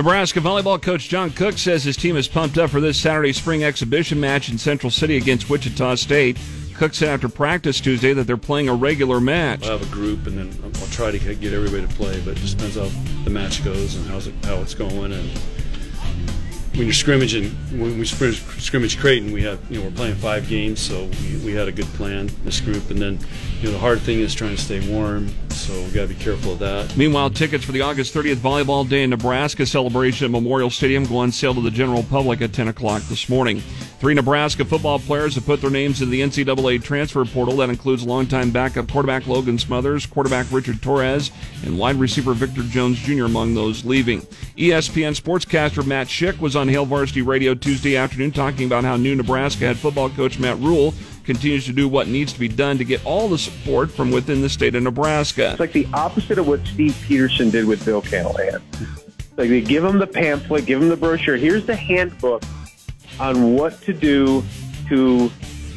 Nebraska volleyball coach John Cook says his team is pumped up for this Saturday spring exhibition match in Central City against Wichita State. Cook said after practice Tuesday that they're playing a regular match. I'll have a group, and then I'll try to get everybody to play, but it just depends how the match goes and how's it, how it's going. And when you're scrimmaging, when we scrimmage, Creighton, we have you know we're playing five games, so we, we had a good plan this group, and then you know the hard thing is trying to stay warm, so we got to be careful of that. Meanwhile, tickets for the August 30th Volleyball Day in Nebraska celebration at Memorial Stadium go on sale to the general public at 10 o'clock this morning. Three Nebraska football players have put their names in the NCAA transfer portal. That includes longtime backup quarterback Logan Smothers, quarterback Richard Torres, and wide receiver Victor Jones Jr. among those leaving. ESPN sportscaster Matt Schick was on Hail Varsity Radio Tuesday afternoon talking about how new Nebraska head football coach Matt Rhule continues to do what needs to be done to get all the support from within the state of Nebraska. It's like the opposite of what Steve Pederson did with Bill Callahan. Like they give him the pamphlet, give him the brochure. Here's the handbook on what to do to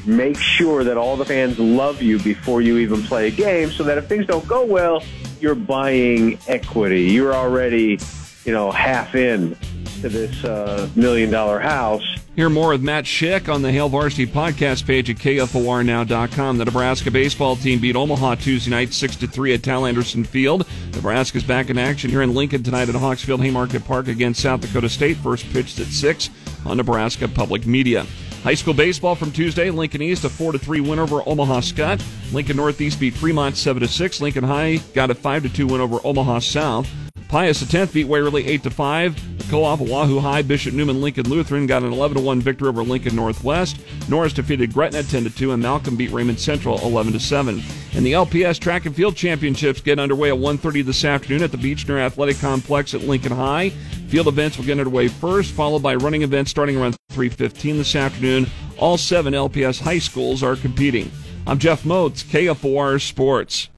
make sure that all the fans love you before you even play a game so that if things don't go well, you're buying equity. You're already, you know, half in to this uh, million dollar house. Hear more with Matt Schick on the Hail Varsity podcast page at KFORnow.com. The Nebraska baseball team beat Omaha Tuesday night 6 3 at Tal Anderson Field. Nebraska's back in action here in Lincoln tonight at Hawks Field Haymarket Park against South Dakota State. First pitched at 6 on Nebraska Public Media. High school baseball from Tuesday, Lincoln East a 4 3 win over Omaha Scott. Lincoln Northeast beat Fremont 7 6. Lincoln High got a 5 2 win over Omaha South. Pius X beat Waverly 8 to 5. The co-op Wahoo High, Bishop Neumann Lincoln Lutheran got an 11 1 victory over Lincoln Northwest. Norris defeated Gretna 10 2, and Malcolm beat Raymond Central 11 7. And the LPS Track and Field Championships get underway at 1:30 this afternoon at the Beechner Athletic Complex at Lincoln High. Field events will get underway first, followed by running events starting around 3:15 this afternoon. All seven LPS high schools are competing. I'm Jeff Motz, KFOR Sports.